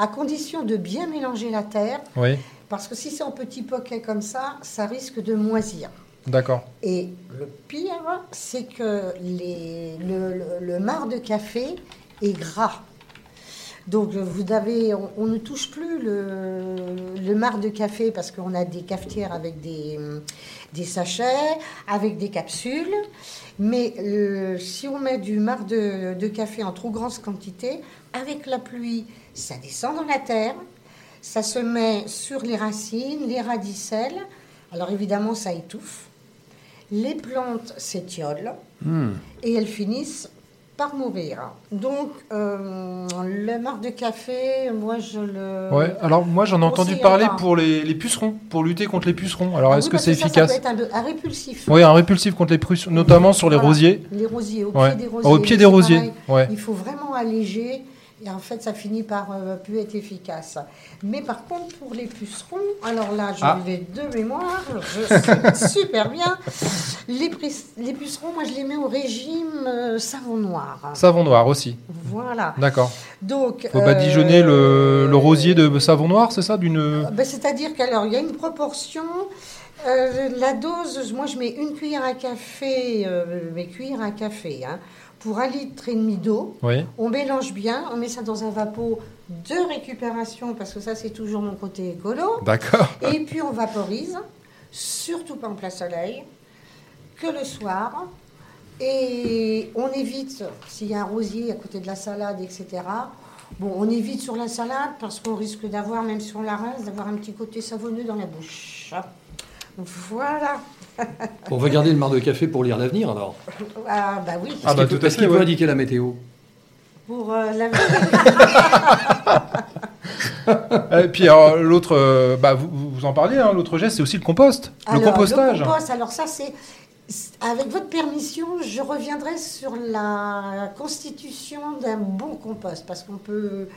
à condition de bien mélanger la terre, Oui, parce que si c'est en petits poquets comme ça, ça risque de moisir. d'accord. Et le pire, c'est que les, le, le- le marc de café est gras. Donc vous avez, on, on ne touche plus le, le marc de café parce qu'on a des cafetières avec des, des sachets, avec des capsules. Mais euh, si on met du marc de, de café en trop grande quantité, avec la pluie, ça descend dans la terre, ça se met sur les racines, les radicelles. Alors évidemment, ça étouffe. Les plantes s'étiolent Hmm. et elles finissent par mourir. Donc, euh, le marc de café, moi, je le... Ouais, alors moi j'en ai entendu parler pour les, les pucerons, pour lutter contre les pucerons. Alors Ah est-ce oui, que c'est efficace Ça peut être un, un répulsif. Oui, un répulsif contre les pucerons, notamment sur les Voilà. rosiers. Les rosiers, au Ouais. pied des rosiers. Au pied des rosiers, ouais. Il faut vraiment alléger et en fait, ça finit par euh, plus être efficace. Mais par contre, pour les pucerons, alors là, je Ah. vais de mémoire, je sais super bien. Les, les pucerons, moi, je les mets au régime euh, savon noir. Savon noir aussi. Voilà. D'accord. Donc, Faut euh, badigeonner le, le rosier de savon noir, c'est ça d'une... Ben, C'est-à-dire qu'alors, il y a une proportion. euh, la dose, moi je mets une cuillère à café, euh, mes cuillères à café, hein, pour un litre et demi d'eau. Oui. On mélange bien, on met ça dans un vapeau de récupération, parce que ça c'est toujours mon côté écolo. D'accord. Et puis on vaporise, surtout pas en plein soleil, que le soir. Et on évite, s'il y a un rosier à côté de la salade, etc. Bon, on évite sur la salade parce qu'on risque d'avoir, même sur la rince, d'avoir un petit côté savonneux dans la bouche. Voilà. On va garder le marc de café pour lire l'avenir alors. Ah bah oui. Ah bah tout peut- à Est-ce qu'il peut ouais. indiquer la météo pour euh, la Et puis alors, l'autre, euh, bah, vous, vous en parliez, hein, l'autre geste, c'est aussi le compost, Alors, le compostage. le compost, alors ça, c'est. c'est- Avec votre permission, je reviendrai sur la constitution d'un bon compost, parce qu'on peut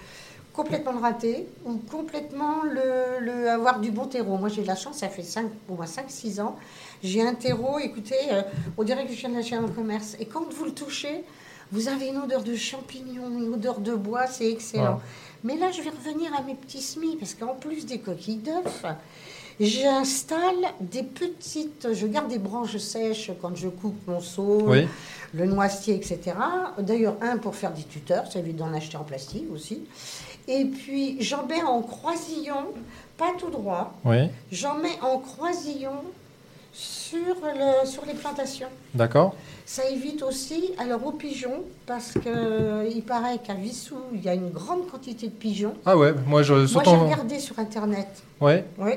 complètement le rater ou complètement le, le- avoir du bon terreau. Moi, j'ai de la chance, ça fait 5, au moins 5-6 ans. J'ai un terreau, écoutez, euh, on dirait que je viens de l'acheter en commerce. Et quand vous le touchez, vous avez une odeur de champignons, une odeur de bois, c'est excellent. Mais là, je vais revenir à mes petits semis, parce qu'en plus des coquilles d'œufs, j'installe des petites. Je garde des branches sèches quand je coupe mon saule, Oui. le noisetier, etc. D'ailleurs, un pour faire des tuteurs, ça évite d'en acheter en plastique aussi. Et puis, j'en mets en croisillon, pas tout droit, Oui, j'en mets en croisillon sur, le, sur les plantations. d'accord. Ça évite aussi, alors aux pigeons, parce qu'il paraît qu'à Vissou, il y a une grande quantité de pigeons. Ah ouais, moi je Moi, j'ai regardé sur Internet Ouais, oui.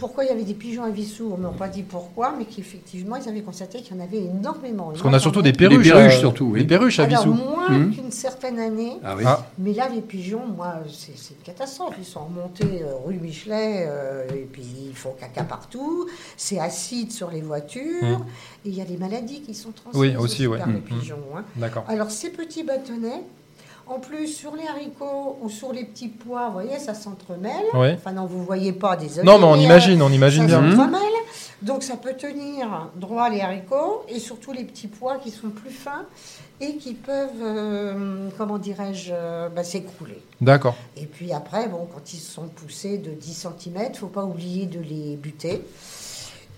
Pourquoi il y avait des pigeons à Vissou. On ne m'a pas dit pourquoi, mais qu'effectivement, ils avaient constaté qu'il y en avait énormément. parce qu'on a surtout des perruches. Des perruches, à- surtout, oui. Des perruches à Alors, Vissou. moins Mhm. qu'une certaine année. Ah oui. Ah. Mais là, les pigeons, moi, c'est c'est une catastrophe. Ils sont remontés euh, rue Michelet, euh, et puis ils font caca partout. C'est acide sur les voitures. Mhm. Et il y a des maladies qui sont transmises Oui, aussi, ouais. par les Mhm. pigeons. hein. D'accord. Alors, ces petits bâtonnets, en plus, sur les haricots ou sur les petits pois, vous voyez, ça s'entremêle. Ouais. Enfin, non, vous voyez pas, désolé. Non, mais on euh, imagine, on imagine ça bien. s'entremêle. Donc, ça peut tenir droit les haricots et surtout les petits pois qui sont plus fins et qui peuvent, euh, comment dirais-je, euh, bah, s'écrouler. D'accord. Et puis après, bon, quand ils sont poussés de 10 cm, il ne faut pas oublier de les buter.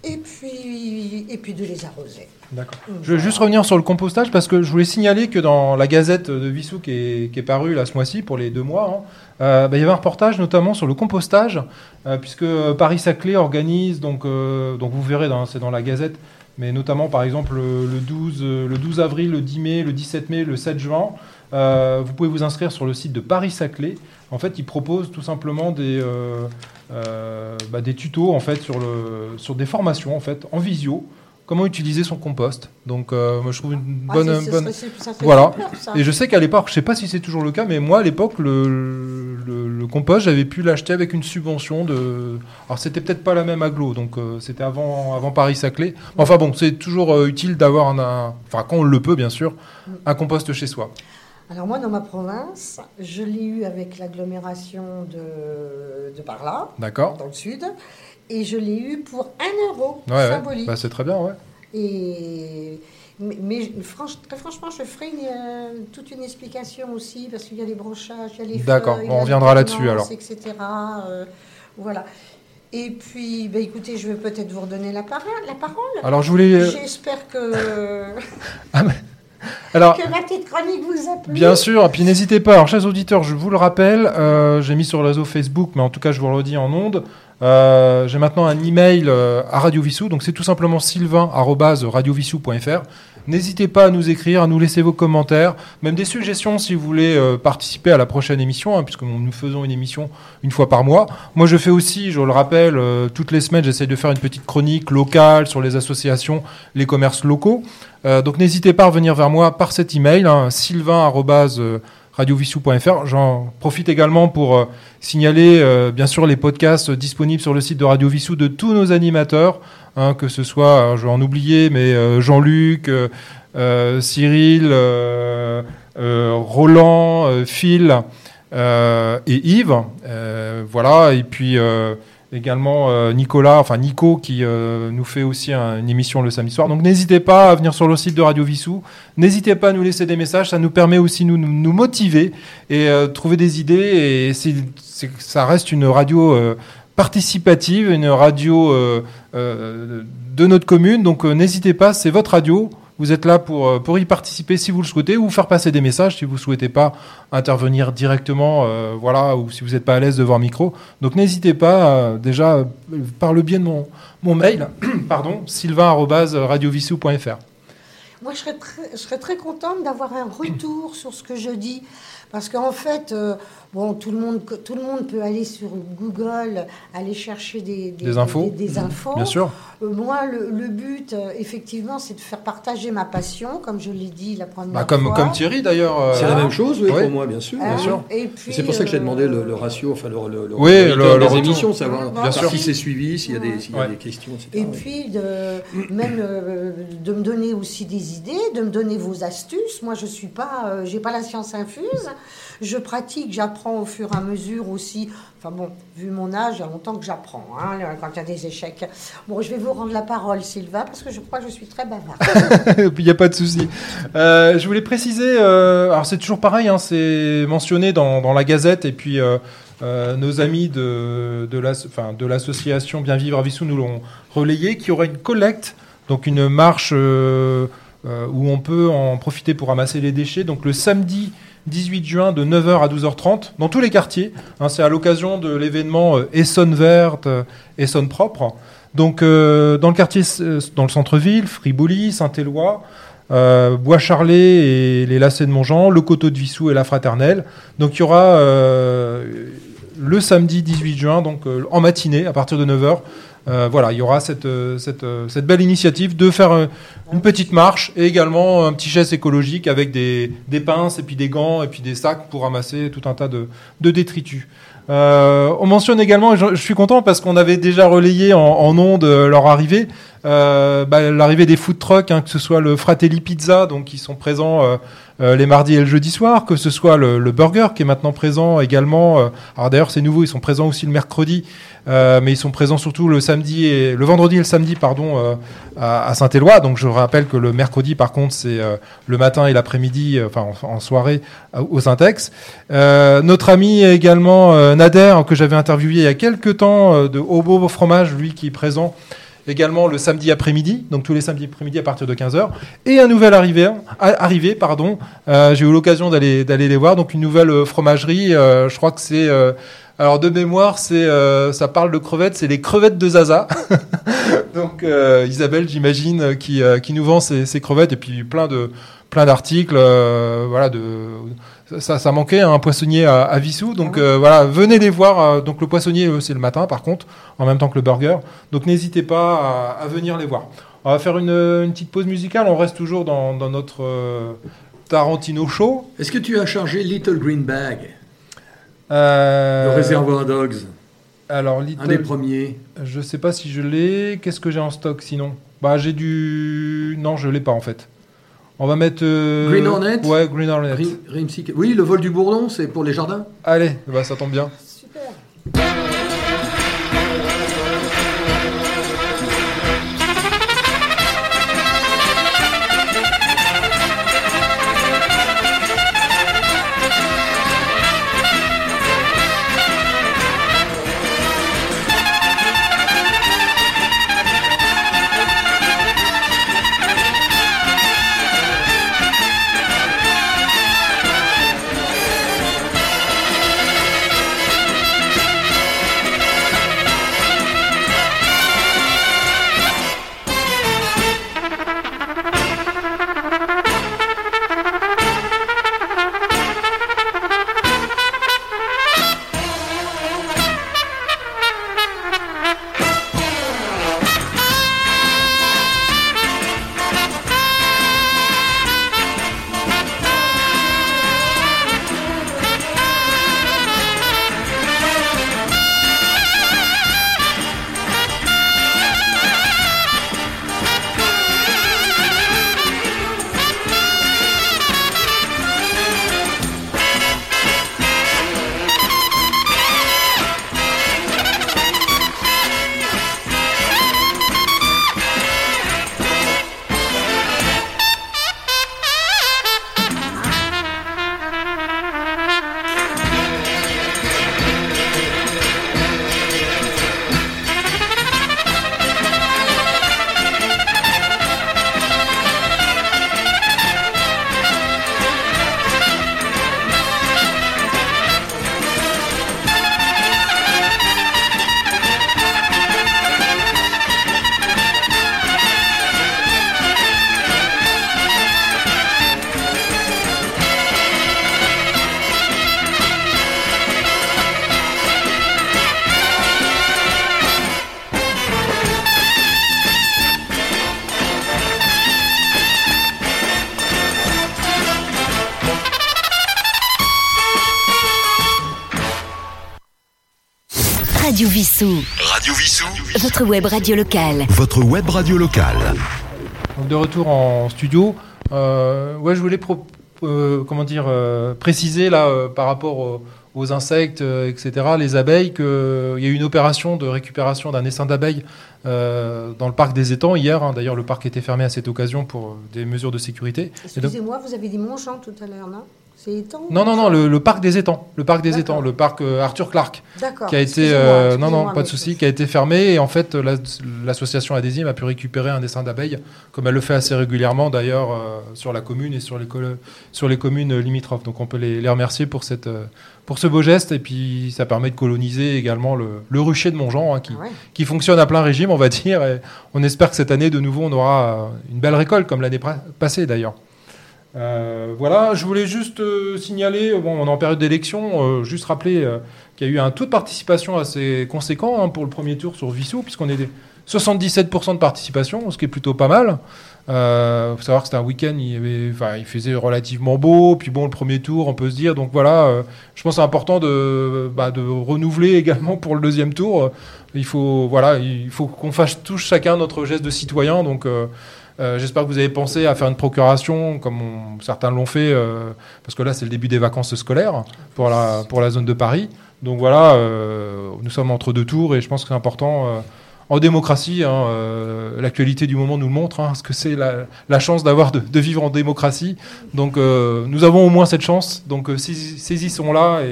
Et puis, et puis de les arroser. D'accord. Je vais juste revenir sur le compostage parce que je voulais signaler que dans la Gazette de Vissou qui est, qui est parue là ce mois-ci pour les deux mois, hein, euh, bah, il y avait un reportage notamment sur le compostage euh, puisque Paris-Saclay organise donc euh, donc vous verrez c'est dans la Gazette mais notamment par exemple le, le 12 euh, le 12 avril, le 10 mai, le 17 mai, le 7 juin, vous pouvez vous inscrire sur le site de Paris-Saclay. En fait, ils proposent tout simplement des euh, euh, bah, des tutos en fait sur le sur des formations en fait en visio comment utiliser son compost. Donc, euh, moi, je trouve une Ah, bonne. Voilà. Et je sais qu'à l'époque, je sais pas si c'est toujours le cas, mais moi, à l'époque, le, le, le compost, j'avais pu l'acheter avec une subvention de. Alors, c'était peut-être pas la même aglo, donc c'était avant, avant Paris-Saclay. Enfin, bon, c'est toujours utile d'avoir un, un- Enfin, quand on le peut, bien sûr, un compost chez soi. Alors moi, dans ma province, je l'ai eu avec l'agglomération de, de D'accord. dans le sud, et je l'ai eu pour 1 euro Ouais, ouais. symbolique. Bah, c'est très bien, ouais. Et mais, mais franch- très franchement, je ferai une, euh, toute une explication aussi parce qu'il y a les branchages, il y a les D'accord, on reviendra là-dessus, alors. etc. euh, voilà. Et puis, bah, écoutez, je vais peut-être vous redonner la parole. La parole. Alors, je voulais, euh, J'espère que Alors, que ma petite chronique vous a plu. Bien sûr, et puis n'hésitez pas, alors chers auditeurs, je vous le rappelle, euh, j'ai mis sur le réseau Facebook, mais en tout cas je vous le redis en ondes, euh, j'ai maintenant un email euh, à Radio Vissou, donc c'est tout simplement sylvain.radiovissou.fr. N'hésitez pas à nous écrire, à nous laisser vos commentaires, même des suggestions si vous voulez euh, participer à la prochaine émission, hein, puisque nous faisons une émission une fois par mois. Moi je fais aussi, je le rappelle, euh, toutes les semaines j'essaie de faire une petite chronique locale sur les associations, les commerces locaux. Euh, donc n'hésitez pas à revenir vers moi par cet email, hein, sylvain.radiovissou.fr. J'en profite également pour euh, signaler euh, bien sûr les podcasts disponibles sur le site de Radio Vissou de tous nos animateurs, hein, que ce soit, je vais en oublier, mais euh, Jean-Luc, euh, euh, Cyril, euh, euh, Roland, euh, Phil euh, et Yves. Euh, voilà, et puis euh, également euh, Nicolas, enfin Nico qui euh, nous fait aussi un- une émission le samedi soir. Donc n'hésitez pas à venir sur le site de Radio Vissou. N'hésitez pas à nous laisser des messages, ça nous permet aussi nous, nous, motiver et euh, trouver des idées. Et ça reste une radio euh, participative, une radio de notre commune. Donc n'hésitez pas, c'est votre radio. Vous êtes là pour, euh, pour y participer si vous le souhaitez ou faire passer des messages si vous ne souhaitez pas intervenir directement, euh, voilà, ou si vous n'êtes pas à l'aise devant un micro. Donc n'hésitez pas, euh, déjà, par le biais de mon, mon mail, pardon, sylvain.radiovissou.fr. Moi, je serais très, je serais très contente d'avoir un retour sur ce que je dis. Parce qu'en fait, bon, tout le, monde, tout le monde peut aller sur Google, aller chercher des, Des infos. des- des infos. Bien sûr. Euh, moi, le, le but, euh, effectivement, c'est de faire partager ma passion, comme je l'ai dit la première Bah, comme, fois. comme Thierry d'ailleurs. euh, C'est la même chose, oui, ouais. pour moi, bien sûr. Bien sûr. Et puis, C'est pour ça que j'ai demandé le, le ratio, enfin le, le, le Oui, le émissions, savoir Bien sûr. qui c'est suivi, s'il y a des, s'il y a Ouais. des questions, etc. Et ouais. puis, de, même euh, de me donner aussi des idées, de me donner vos astuces. Moi, je suis pas, euh, j'ai pas la science infuse. Je pratique, j'apprends au fur et à mesure aussi. Enfin bon, vu mon âge, il y a longtemps que j'apprends, hein, quand il y a des échecs. Bon, je vais vous rendre la parole, Sylvain, parce que je crois que je suis très bavarde. Il n'y a pas de souci. Euh, je voulais préciser, euh, alors c'est toujours pareil, hein, c'est mentionné dans, la Gazette et puis euh, nos amis de, de l'association Bien Vivre à Vissou nous l'ont relayé, qu'il y aura une collecte, donc une marche où on peut en profiter pour ramasser les déchets, donc le samedi 18 juin de 9h à 12h30 dans tous les quartiers. Hein, c'est à l'occasion de l'événement euh, Essonne verte, euh, Essonne propre. Donc euh, dans le quartier, dans le centre-ville, Fribouli, Saint-Éloi, Bois-Charlet et les Lacets de Montjean, le Coteau de Vissou et la Fraternelle. Donc il y aura le samedi 18 juin, donc en matinée à partir de 9h. Euh, voilà, il y aura cette, euh, euh, cette belle initiative de faire une petite marche et également un petit geste écologique avec des, des pinces et puis des gants et puis des sacs pour ramasser tout un tas de, de détritus. On mentionne également, je, suis content parce qu'on avait déjà relayé en, ondes leur arrivée, bah, l'arrivée des food trucks, hein, que ce soit le Fratelli Pizza, donc qui sont présents euh, les mardis et le jeudi soir, que ce soit le, burger qui est maintenant présent également. euh, alors d'ailleurs c'est nouveau, ils sont présents aussi le mercredi, euh, mais ils sont présents surtout le samedi et le vendredi et le samedi pardon à, Saint-Éloi. Donc je rappelle que le mercredi par contre c'est le matin et l'après-midi, enfin en, en soirée au Syntex. Notre ami également Nader que j'avais interviewé il y a quelques temps de Hobo Fromage, lui qui est présent également le samedi après-midi, donc tous les samedis après-midi à partir de 15h, et un nouvel arrivé, arrivé pardon, euh, j'ai eu l'occasion d'aller les voir, donc une nouvelle euh, fromagerie, euh, je crois que c'est alors de mémoire, c'est ça parle de crevettes, c'est les crevettes de Zaza. donc Isabelle, j'imagine, qui, qui nous vend ces, crevettes et puis plein de plein d'articles, voilà de ça, ça manquait hein, un poissonnier à, à Vissou, donc euh, voilà, venez les voir. euh, donc le poissonnier, euh, c'est le matin, par contre, en même temps que le burger. Donc n'hésitez pas à, à venir les voir. On va faire une, une petite pause musicale. On reste toujours dans, dans notre euh, Tarantino show. Est-ce que tu as chargé Little Green Bag, Euh, le réservoir Dogs, Alors un des Little, premiers je sais pas si je l'ai. Qu'est-ce que j'ai en stock sinon? Bah j'ai du, non, je l'ai pas en fait. On va mettre euh, Green Hornet Ouais, Green Hornet. Rim- Oui, le vol du bourdon, c'est pour les jardins Allez, bah ça tombe bien. Thank Votre web radio locale. Votre web radio locale. Donc de retour en studio. Euh, ouais, je voulais pro- euh, comment dire euh, préciser là euh, par rapport aux, aux insectes, euh, etc., les abeilles, qu'il y a eu une opération de récupération d'un essaim d'abeilles euh, dans le parc des étangs hier. hein. D'ailleurs, le parc était fermé à cette occasion pour des mesures de sécurité. Donc- Excusez-moi, vous avez dit Montchamp tout à l'heure, non? C'est étang non, non, non, le, le parc des étangs, le parc des étangs, le parc euh, Arthur Clark, D'accord. qui a été, euh, non, non, pas de souci, qui a été fermé et en fait la- l'association Adésime a pu récupérer un dessin d'abeilles, comme elle le fait assez régulièrement d'ailleurs euh, sur la commune et sur les, sur les communes limitrophes. Donc on peut les, les remercier pour cette, pour ce beau geste et puis ça permet de coloniser également le, le rucher de Montjean hein, qui, Ah ouais. qui fonctionne à plein régime, on va dire. Et on espère que cette année de nouveau on aura une belle récolte comme l'année passée d'ailleurs. Euh, voilà, je voulais juste euh, signaler, bon, on est en période d'élection, euh, juste rappeler euh, qu'il y a eu un taux de participation assez conséquent hein, pour le premier tour sur Vissou, puisqu'on est des 77% de participation, ce qui est plutôt pas mal. Euh, faut savoir que c'était un week-end, il, il faisait relativement beau, puis bon, le premier tour, on peut se dire, donc voilà, euh, je pense que c'est important de, bah, de renouveler également pour le deuxième tour. Il faut, voilà, il faut qu'on fasse tous chacun notre geste de citoyen, donc. Euh, J'espère que vous avez pensé à faire une procuration, comme certains l'ont fait, euh, parce que là, c'est le début des vacances scolaires pour la, zone de Paris. Donc voilà, euh, nous sommes entre deux tours et je pense que c'est important. en démocratie, hein, l'actualité du moment nous montre, hein, ce que c'est la, chance d'avoir de, vivre en démocratie. Donc nous avons au moins cette chance, donc saisis- saisissons-la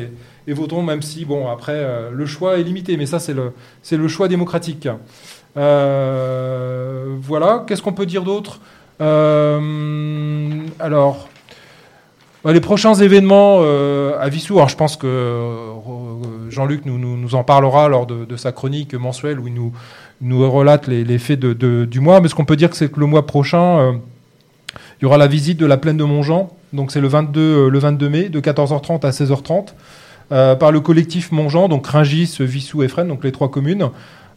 et, votons, même si, bon, après, le choix est limité, mais ça, c'est le choix démocratique. Euh, voilà, qu'est-ce qu'on peut dire d'autre Euh, Alors, bah, les prochains événements euh, à Vissou, alors je pense que Jean-Luc nous, en parlera lors de, sa chronique mensuelle où il nous, relate les, faits du mois, mais ce qu'on peut dire, c'est que le mois prochain, il y aura la visite de la plaine de Montjean, donc c'est le 22, euh, le 22 mai, de 14h30 à 16h30, euh, par le collectif Montjean, donc Ringis, Vissou et Fresnes, donc les trois communes,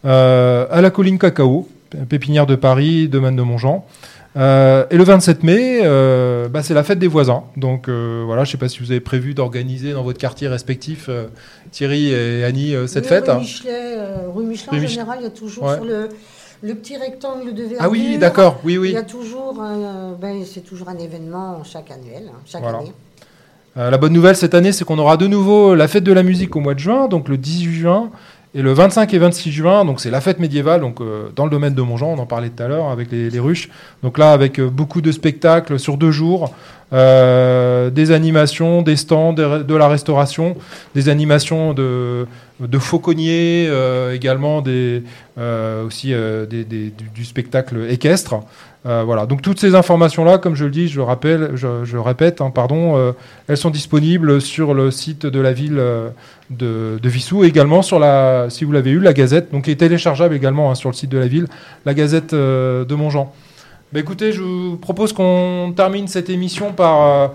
à la colline Cacao, pépinière de Paris, domaine de Montjean. Euh, et le 27 mai, euh, bah, c'est la fête des voisins. Donc euh, voilà, je ne sais pas si vous avez prévu d'organiser dans votre quartier respectif, euh, Thierry et Annie, euh, cette Oui, fête. Rue Michelet, euh, rue Michelin, Rue en Mich- général, il y a toujours Ouais. sur le, le petit rectangle de verdure. Ah oui, d'accord, oui, oui. Il y a toujours, un- ben, c'est toujours un événement chaque annuel, hein, chaque Voilà. année. Euh, la bonne nouvelle cette année, c'est qu'on aura de nouveau la fête de la musique au mois de juin, donc le 18 juin, et le 25 et 26 juin, donc c'est la fête médiévale, donc euh, dans le domaine de Montjean, on en parlait tout à l'heure avec les, ruches. Donc là, avec euh, beaucoup de spectacles sur deux jours, euh, des animations, des stands, de la restauration, des animations de, fauconniers, également des, aussi du spectacle équestre. Euh, voilà. Donc toutes ces informations-là, comme je le dis, je le rappelle, je, je répète, hein, pardon, euh, elles sont disponibles sur le site de la ville euh, de, de Vissou, et également sur la, si vous l'avez eu, la Gazette, donc est téléchargeable également hein, sur le site de la ville, la Gazette euh, de Montjean. Bah, écoutez, je vous propose qu'on termine cette émission par euh,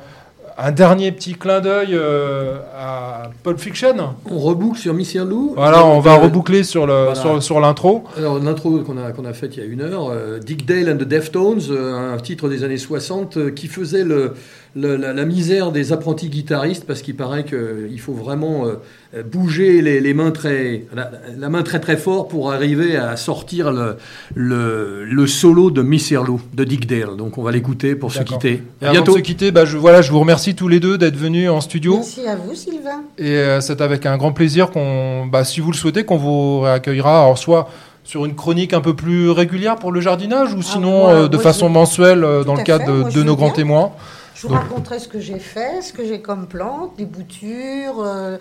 un dernier petit clin d'œil euh, à Pulp Fiction. On reboucle sur Miss Lou. Voilà, on va Euh, reboucler sur le voilà. sur, sur l'intro. Alors, l'intro qu'on a, qu'on a faite il y a une heure, euh, Dick Dale and the Deftones, un titre des années 60 euh, qui faisait le, le- la, la misère des apprentis guitaristes parce qu'il paraît qu'il faut vraiment euh, bouger les, les mains très, la, la main très très fort pour arriver à sortir le, le, le solo de Miss Lou de Dick Dale. Donc on va l'écouter pour se quitter. Et À avant bientôt. de se quitter, bah, je, voilà, je vous remercie tous les deux d'être venus en studio. Merci à vous, Sylvain. Et euh, c'est avec un grand plaisir qu'on, bah, si vous le souhaitez, qu'on vous réaccueillera. Alors, soit sur une chronique un peu plus régulière pour le jardinage, ou sinon moi- euh, de moi, façon je- mensuelle euh, dans le cadre fait, de, moi, nos grands témoins. Je vous raconterai ce que j'ai fait, ce que j'ai comme plantes, des boutures, euh,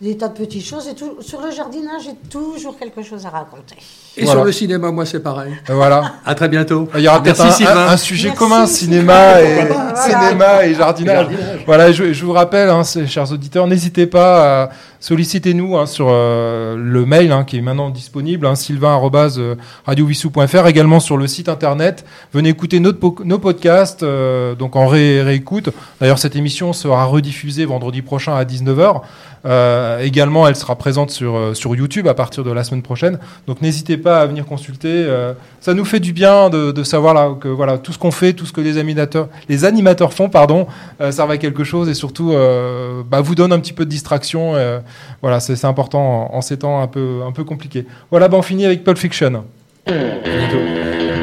des tas de petites choses. Et tout, sur le jardinage, j'ai toujours quelque chose à raconter. Et Voilà. sur le cinéma, moi c'est pareil. Voilà. À très bientôt. Il y aura peut-être un, Sylvain. un- un sujet Merci, commun, cinéma et, cinéma et jardinage. Jardinage. Voilà, je, je vous rappelle, hein, chers auditeurs, n'hésitez pas à solliciter nous hein, sur euh, le mail hein, qui est maintenant disponible, hein, sylvain@radiovissou.fr, également sur le site internet. Venez écouter notre po- nos podcasts, euh, donc en ré- réécoute. D'ailleurs, cette émission sera rediffusée vendredi prochain à 19h. Euh, également, elle sera présente sur, euh, sur YouTube à partir de la semaine prochaine. Donc n'hésitez pas à venir consulter. euh, ça nous fait du bien de, de savoir là, que voilà, tout ce qu'on fait, tout ce que les animateurs, les animateurs font, pardon, euh, servent à quelque chose et surtout euh, bah, vous donne un petit peu de distraction. euh, voilà, c'est important en, ces temps un peu, un peu compliqués. Voilà, bah, on finit avec Pulp Fiction. Bientôt.